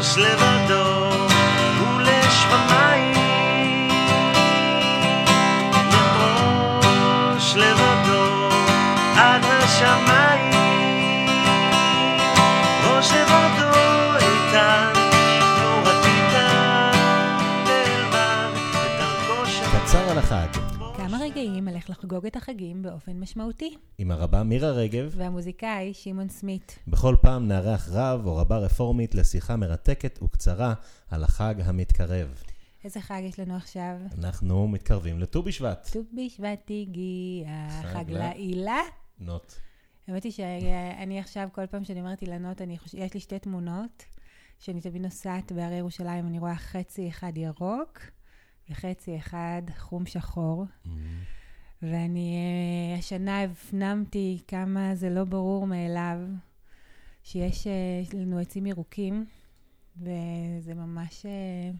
ראש לבדו רגעים על איך לחגוג את החגים באופן משמעותי. עם הרבה מירה רגב. והמוזיקאי שמעון סמית. בכל פעם נארח רב או רבה רפורמית לשיחה מרתקת וקצרה על החג המתקרב. איזה חג יש לנו עכשיו? אנחנו מתקרבים לט"ו בשבט. ט"ו בשבט הגיע, חג לעילה. נוט. האמת היא שאני עכשיו, כל פעם שאני אומרת אילנות, חוש... יש לי שתי תמונות, שאני תמיד נוסעת בהרי ירושלים, אני רואה חצי אחד ירוק וחצי אחד חום שחור. ואני אה, השנה הפנמתי כמה זה לא ברור מאליו שיש אה, לנו עצים ירוקים, וזה ממש אה,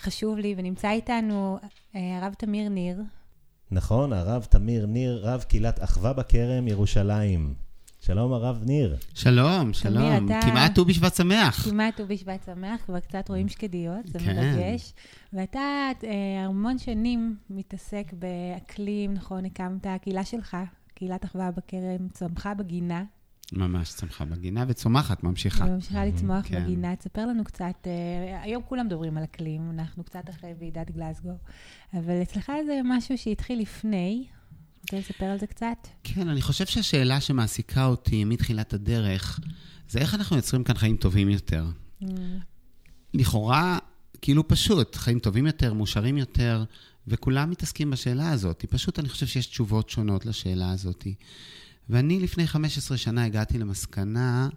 חשוב לי, ונמצא איתנו הרב תמיר ניר. נכון, הרב תמיר ניר, רב קהילת אחווה בכרם, ירושלים. שלום הרב ניר. שלום, שלום. אתה- כמעט ט"ו בשבט שמח. כמעט ט"ו בשבט שמח, כבר קצת רואים שקדיות, זה כן. מרגש. ואתה אה, המון שנים מתעסק באקלים, נכון? הקמת הקהילה שלך, קהילת אחווה בכרם, צמחה בגינה. ממש צמחה בגינה וצומחת, ממשיכה. וממשיכה לצמוח כן. בגינה. תספר לנו קצת, אה, היום כולם מדברים על אקלים, אנחנו קצת אחרי ועידת גלסגו, אבל אצלך זה משהו שהתחיל לפני. רוצה לספר על זה קצת? כן, אני חושב שהשאלה שמעסיקה אותי מתחילת הדרך, זה איך אנחנו יוצרים כאן חיים טובים יותר. Mm, לכאורה, כאילו פשוט, חיים טובים יותר, מאושרים יותר, וכולם מתעסקים בשאלה הזאת. פשוט אני חושב שיש תשובות שונות לשאלה הזאת. ואני לפני 15 שנה הגעתי למסקנה,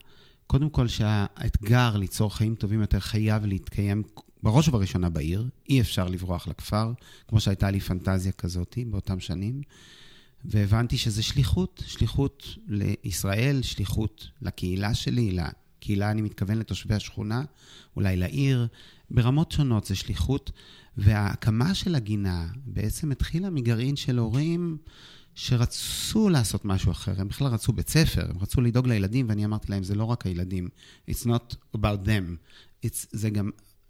קודם כל שהאתגר ליצור חיים טובים יותר חייב להתקיים בראש ובראשונה בעיר. אי אפשר לברוח לכפר, כמו שהייתה לי פנטזיה כזאת באותם שנים. והבנתי שזה שליחות, שליחות לישראל, שליחות לקהילה שלי, לקהילה, אני מתכוון לתושבי השכונה, אולי לעיר, ברמות שונות זה שליחות. וההקמה של הגינה בעצם התחילה מגרעין של הורים שרצו לעשות משהו אחר. הם בכלל רצו בית ספר, הם רצו לדאוג לילדים, ואני אמרתי להם, זה לא רק הילדים, it's not about them, it's, זה גם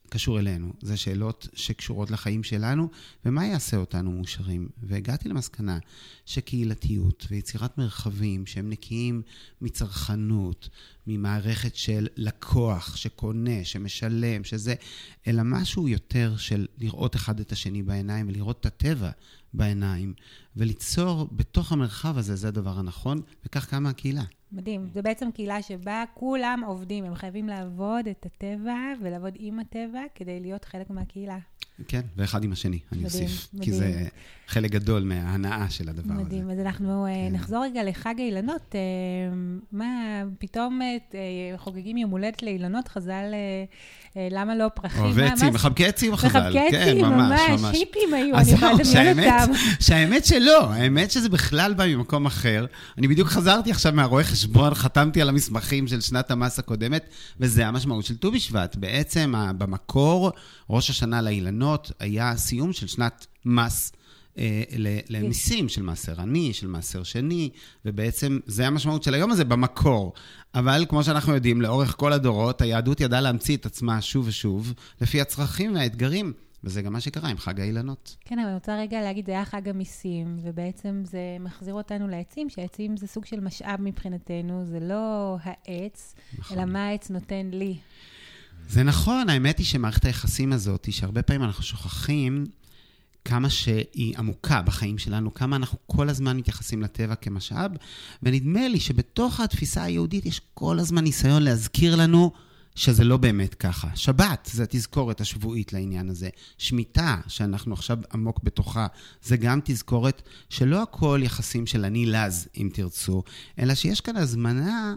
קשור אלינו. זה שאלות שקשורות לחיים שלנו, ומה יעשה אותנו מאושרים. והגעתי למסקנה שקהילתיות ויצירת מרחבים שהם נקיים מצרכנות, ממערכת של לקוח שקונה, שמשלם, שזה, אלא משהו יותר של לראות אחד את השני בעיניים ולראות את הטבע בעיניים, וליצור בתוך המרחב הזה, זה הדבר הנכון, וכך קמה הקהילה. מדהים. זה בעצם קהילה שבה כולם עובדים, הם חייבים לעבוד את הטבע ולעבוד עם הטבע כדי להיות חלק מהקהילה. כן, ואחד עם השני, אני מדהים, אוסיף. מדהים. כי זה חלק גדול מההנאה של הדבר הזה. מדהים. אז אנחנו אה, כן. נחזור רגע לחג האילנות. אה, מה, פתאום אה, חוגגים יום הולדת לאילנות, חז"ל, למה לא פרחים? אוהבי מה- עצים, מחבקי עצים חז"ל. מחבקי כן, עצים, ממש, ממש, ממש. היפים היו, אני יכולה לדמיין אותם. שהאמת שלא, האמת שזה בכלל בא ממקום אחר. אני בדיוק חזרתי עכשיו מהרואה חשבון, חתמתי על המסמכים של שנת המס הקודמת, וזה המשמעות של ט"ו בשבט. בעצם, במקור, ראש השנה לאילנות היה סיום של שנת מס. אה, למיסים של מעשר עני, של מעשר שני, ובעצם זה המשמעות של היום הזה במקור. אבל כמו שאנחנו יודעים, לאורך כל הדורות, היהדות ידעה להמציא את עצמה שוב ושוב, לפי הצרכים והאתגרים, וזה גם מה שקרה עם חג האילנות. כן, אבל אני רוצה רגע להגיד, זה היה חג המיסים, ובעצם זה מחזיר אותנו לעצים, שעצים זה סוג של משאב מבחינתנו, זה לא העץ, נכון. אלא מה העץ נותן לי. זה נכון, האמת היא שמערכת היחסים הזאת, שהרבה פעמים אנחנו שוכחים כמה שהיא עמוקה בחיים שלנו, כמה אנחנו כל הזמן מתייחסים לטבע כמשאב, ונדמה לי שבתוך התפיסה היהודית יש כל הזמן ניסיון להזכיר לנו שזה לא באמת ככה. שבת זה התזכורת השבועית לעניין הזה. שמיטה, שאנחנו עכשיו עמוק בתוכה, זה גם תזכורת שלא הכל יחסים של אני לז, אם תרצו, אלא שיש כאן הזמנה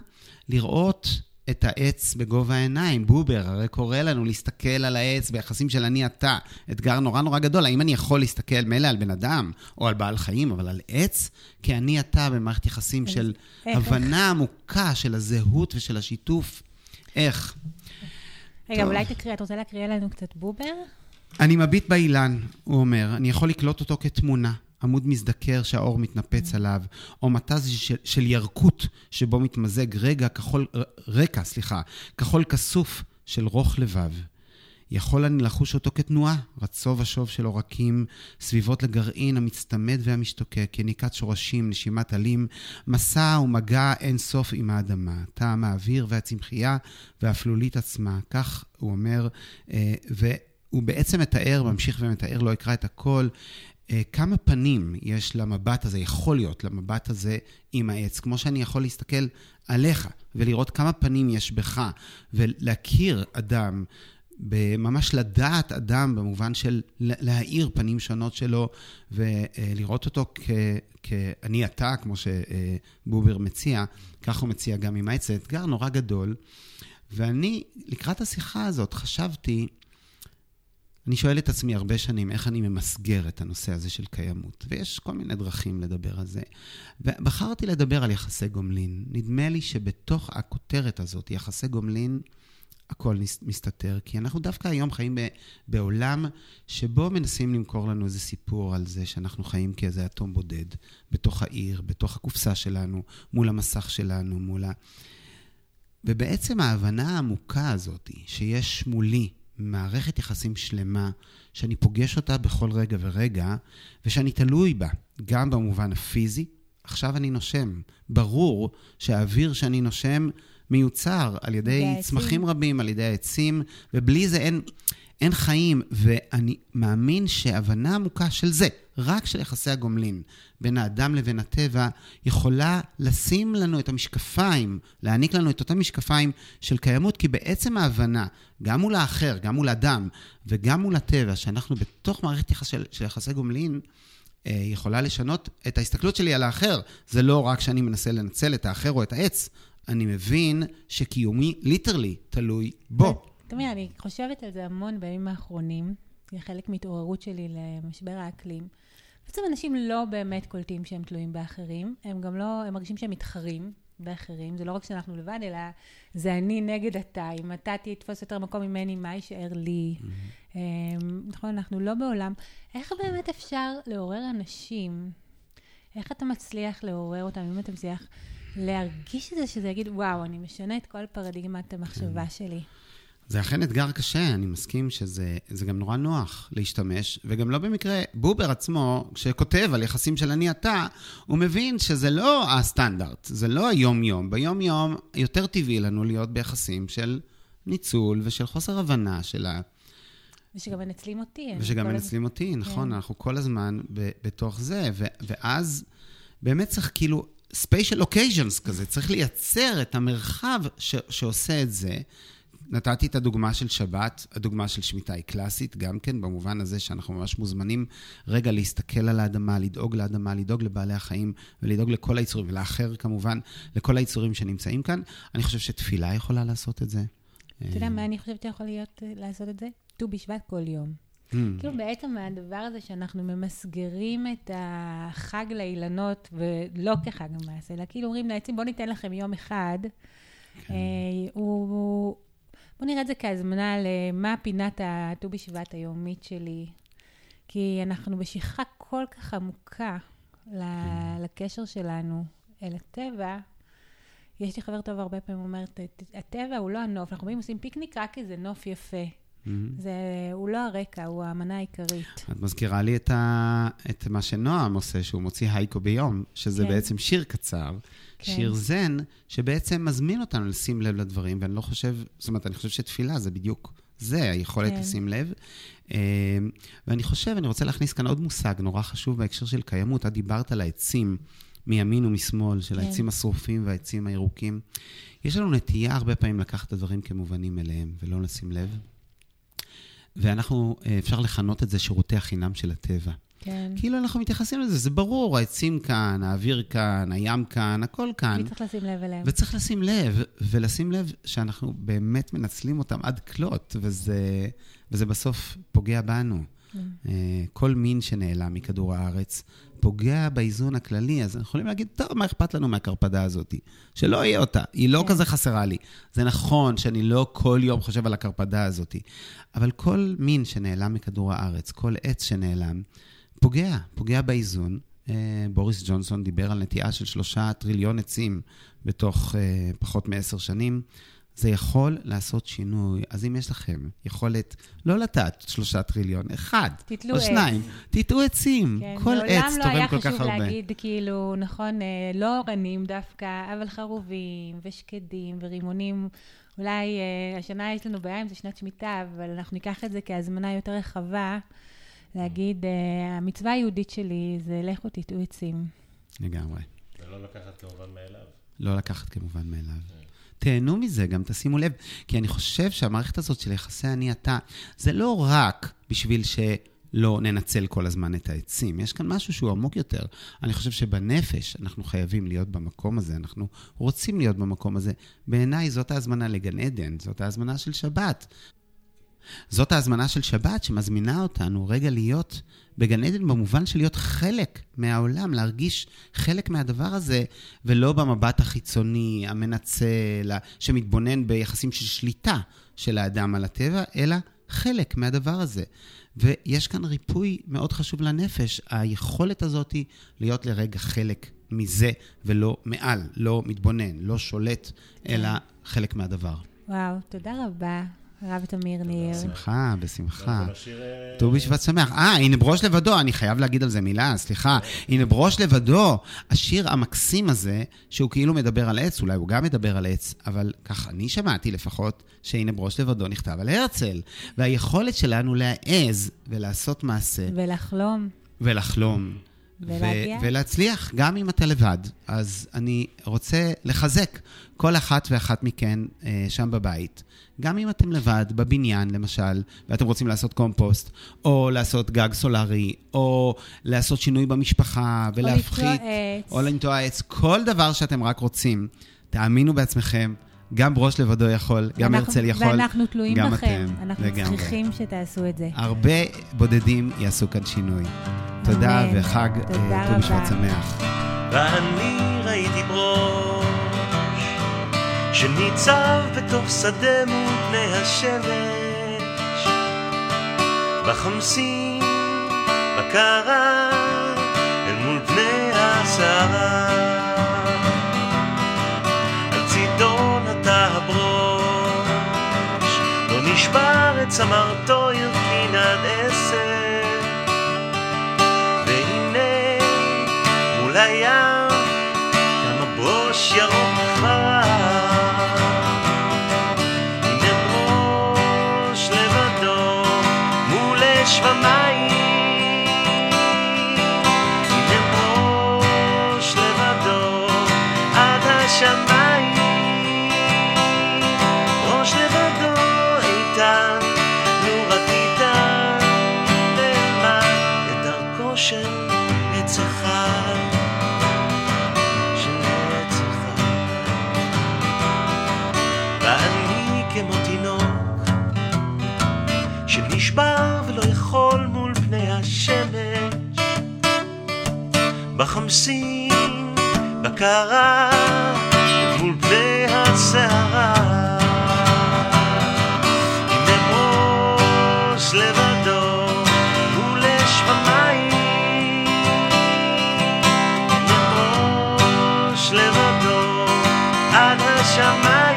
לראות את העץ בגובה העיניים. בובר הרי קורא לנו להסתכל על העץ ביחסים של אני אתה. אתגר נורא נורא גדול. האם אני יכול להסתכל מילא על בן אדם או על בעל חיים, אבל על עץ כאני אתה במערכת יחסים של הבנה עמוקה של הזהות ושל השיתוף. איך? רגע, טוב. אולי תקריא, אתה רוצה להקריא לנו קצת בובר? אני מביט באילן, הוא אומר, אני יכול לקלוט אותו כתמונה. עמוד מזדקר שהאור מתנפץ עליו, או מטז של, של ירקות שבו מתמזג רגע כחול, רקע, סליחה, כחול כסוף של רוך לבב. יכול אני לחוש אותו כתנועה, רצו ושוב של עורקים, סביבות לגרעין המצטמד והמשתוקק, יניקת שורשים, נשימת עלים, מסע ומגע אין סוף עם האדמה, טעם האוויר והצמחייה והאפלולית עצמה. כך הוא אומר, אה, והוא בעצם מתאר, ממשיך ומתאר, לא אקרא את הכל, אה, כמה פנים יש למבט הזה, יכול להיות למבט הזה עם העץ. כמו שאני יכול להסתכל עליך ולראות כמה פנים יש בך, ולהכיר אדם ממש לדעת אדם במובן של להאיר פנים שונות שלו ולראות אותו כ"אני אתה", כמו שבובר מציע, כך הוא מציע גם עם העץ. זה אתגר נורא גדול. ואני, לקראת השיחה הזאת, חשבתי, אני שואל את עצמי הרבה שנים, איך אני ממסגר את הנושא הזה של קיימות. ויש כל מיני דרכים לדבר על זה. ובחרתי לדבר על יחסי גומלין. נדמה לי שבתוך הכותרת הזאת, יחסי גומלין, הכל מסתתר, כי אנחנו דווקא היום חיים בעולם שבו מנסים למכור לנו איזה סיפור על זה שאנחנו חיים כאיזה אטום בודד, בתוך העיר, בתוך הקופסה שלנו, מול המסך שלנו, מול ה... ובעצם ההבנה העמוקה הזאת, שיש מולי מערכת יחסים שלמה, שאני פוגש אותה בכל רגע ורגע, ושאני תלוי בה, גם במובן הפיזי, עכשיו אני נושם. ברור שהאוויר שאני נושם מיוצר על ידי צמחים רבים, על ידי העצים, ובלי זה אין, אין חיים. ואני מאמין שהבנה עמוקה של זה, רק של יחסי הגומלין בין האדם לבין הטבע, יכולה לשים לנו את המשקפיים, להעניק לנו את אותם משקפיים של קיימות, כי בעצם ההבנה, גם מול האחר, גם מול אדם וגם מול הטבע, שאנחנו בתוך מערכת יחס של, של יחסי גומלין, אה, יכולה לשנות את ההסתכלות שלי על האחר. זה לא רק שאני מנסה לנצל את האחר או את העץ, אני מבין שקיומי ליטרלי תלוי בו. תמיד, אני חושבת על זה המון בימים האחרונים, זה חלק מהתעוררות שלי למשבר האקלים. בעצם אנשים לא באמת קולטים שהם תלויים באחרים, הם גם לא, הם מרגישים שהם מתחרים באחרים, זה לא רק שאנחנו לבד, אלא זה אני נגד אתה, אם אתה תתפוס יותר מקום ממני, מה יישאר לי? Mm-hmm. נכון, אנחנו לא בעולם. איך באמת אפשר לעורר אנשים? איך אתה מצליח לעורר אותם, אם אתה מצליח להרגיש את זה, שזה יגיד, וואו, אני משנה את כל פרדיגמת המחשבה כן. שלי. זה אכן אתגר קשה, אני מסכים שזה גם נורא נוח להשתמש, וגם לא במקרה, בובר עצמו, כשכותב על יחסים של אני אתה, הוא מבין שזה לא הסטנדרט, זה לא היום-יום. ביום-יום יותר טבעי לנו להיות ביחסים של ניצול ושל חוסר הבנה של ה... ושגם מנצלים אותי. ושגם מנצלים הז... אותי, נכון, כן. אנחנו כל הזמן ב- בתוך זה, ו- ואז באמת צריך כאילו special occasions כזה, צריך לייצר את המרחב ש- שעושה את זה. נתתי את הדוגמה של שבת, הדוגמה של שמיטה היא קלאסית, גם כן, במובן הזה שאנחנו ממש מוזמנים רגע להסתכל על האדמה, לדאוג לאדמה, לדאוג לבעלי החיים ולדאוג לכל היצורים, ולאחר כמובן, לכל היצורים שנמצאים כאן. אני חושב שתפילה יכולה לעשות את זה. אתה יודע מה אני חושבת שיכול להיות אה, לעשות את זה? ט"ו בשבט כל יום. Mm. כאילו בעצם הדבר הזה שאנחנו ממסגרים את החג לאילנות, ולא כחג המעשה, אלא כאילו אומרים לעצים, בואו ניתן לכם יום אחד, כן. אה, הוא... בואו נראה את זה כהזמנה למה פינת הט"ו בשבט היומית שלי. כי אנחנו בשכחה כל כך עמוקה כן. לקשר שלנו אל הטבע. יש לי חבר טוב הרבה פעמים אומרת, הטבע הוא לא הנוף, אנחנו באים עושים פיקניק רק איזה נוף יפה. Mm-hmm. זה, הוא לא הרקע, הוא המנה העיקרית. את מזכירה לי את, ה, את מה שנועם עושה, שהוא מוציא הייקו ביום, שזה כן. בעצם שיר קצר, כן. שיר זן, שבעצם מזמין אותנו לשים לב לדברים, ואני לא חושב, זאת אומרת, אני חושב שתפילה זה בדיוק זה, היכולת כן. לשים לב. אמ, ואני חושב, אני רוצה להכניס כאן עוד מושג נורא חשוב בהקשר של קיימות. את דיברת על העצים מימין ומשמאל, של כן. העצים השרופים והעצים הירוקים. יש לנו נטייה הרבה פעמים לקחת את הדברים כמובנים מאליהם, ולא לשים לב. ואנחנו, אה, אפשר לכנות את זה שירותי החינם של הטבע. כן. כאילו אנחנו מתייחסים לזה, זה ברור, העצים כאן, האוויר כאן, הים כאן, הכל כאן. וצריך לשים לב אליהם. וצריך לשים לב, ולשים לב שאנחנו באמת מנצלים אותם עד כלות, וזה, וזה בסוף פוגע בנו. אה, כל מין שנעלם מכדור הארץ פוגע באיזון הכללי, אז אנחנו יכולים להגיד, טוב, מה אכפת לנו מהקרפדה הזאת? שלא יהיה אותה, היא לא כן. כזה חסרה לי. זה נכון שאני לא כל יום חושב על הקרפדה הזאת, אבל כל מין שנעלם מכדור הארץ, כל עץ שנעלם, פוגע, פוגע באיזון. אה, בוריס ג'ונסון דיבר על נטיעה של שלושה טריליון עצים בתוך אה, פחות מעשר שנים. זה יכול לעשות שינוי. אז אם יש לכם יכולת לא לטעת שלושה טריליון, אחד או עץ. שניים, תטעו עצים. כן, כל עץ מעולם לא תורם היה כל כך חשוב הרבה. להגיד, כאילו, נכון, אה, לא אורנים דווקא, אבל חרובים ושקדים ורימונים. אולי אה, השנה יש לנו בעיה עם זה שנת שמיטה, אבל אנחנו ניקח את זה כהזמנה יותר רחבה, להגיד, אה, המצווה היהודית שלי זה לכו תטעו עצים. לגמרי. ולא לקחת כמובן מאליו. לא לקחת כמובן מאליו. תהנו מזה, גם תשימו לב, כי אני חושב שהמערכת הזאת של יחסי אני-אתה, זה לא רק בשביל שלא ננצל כל הזמן את העצים, יש כאן משהו שהוא עמוק יותר. אני חושב שבנפש אנחנו חייבים להיות במקום הזה, אנחנו רוצים להיות במקום הזה. בעיניי זאת ההזמנה לגן עדן, זאת ההזמנה של שבת. זאת ההזמנה של שבת שמזמינה אותנו רגע להיות בגן עדן במובן של להיות חלק מהעולם, להרגיש חלק מהדבר הזה, ולא במבט החיצוני, המנצל, שמתבונן ביחסים של שליטה של האדם על הטבע, אלא חלק מהדבר הזה. ויש כאן ריפוי מאוד חשוב לנפש, היכולת הזאת היא להיות לרגע חלק מזה, ולא מעל, לא מתבונן, לא שולט, אלא חלק מהדבר. וואו, תודה רבה, הרב תמיר ניר. בשמחה, בשמחה. אה, ט"ו בשבט שמח. אה, הנה ברוש לבדו, אני חייב להגיד על זה מילה, סליחה. הנה ברוש לבדו, השיר המקסים הזה, שהוא כאילו מדבר על עץ, אולי הוא גם מדבר על עץ, אבל כך אני שמעתי לפחות, שהנה ברוש לבדו נכתב על הרצל. והיכולת שלנו להעז ולעשות מעשה ולחלום. ולחלום. ולהגיע. ו- ולהצליח, גם אם אתה לבד. אז אני רוצה לחזק כל אחת ואחת מכן אה, שם בבית. גם אם אתם לבד, בבניין למשל, ואתם רוצים לעשות קומפוסט, או לעשות גג סולארי, או לעשות שינוי במשפחה ולהפחית, לנטוע עץ. או לנטוע עץ, כל דבר שאתם רק רוצים, תאמינו בעצמכם. גם ברוש לבדו יכול, גם הרצל יכול, ואנחנו תלויים גם בכם. אתם. אנחנו לגמרי. צריכים שתעשו את זה. הרבה בודדים יעשו כאן שינוי. תודה אמן. וחג אה, ט"ו בשבט. שמח. ואני ראיתי ברוש שניצב בתוך שדה מול פני השמש בחמסין, בקרה, אל מול פני הסערה על צידו נטע הברוש לא נשבר את צמרתו הרכין עד עשר הים קם הברוש ירוק בקרה, מול פני הסערה עד השמיים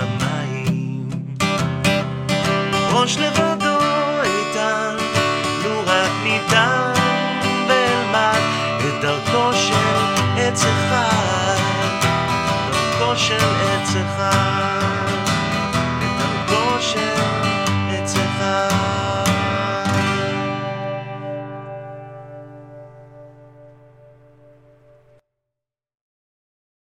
השמיים. ראש לבדו איתן, לו רק ניתן, ואלמד את דרכו של עץ אחד, דרכו של עץ אחד, את דרכו של...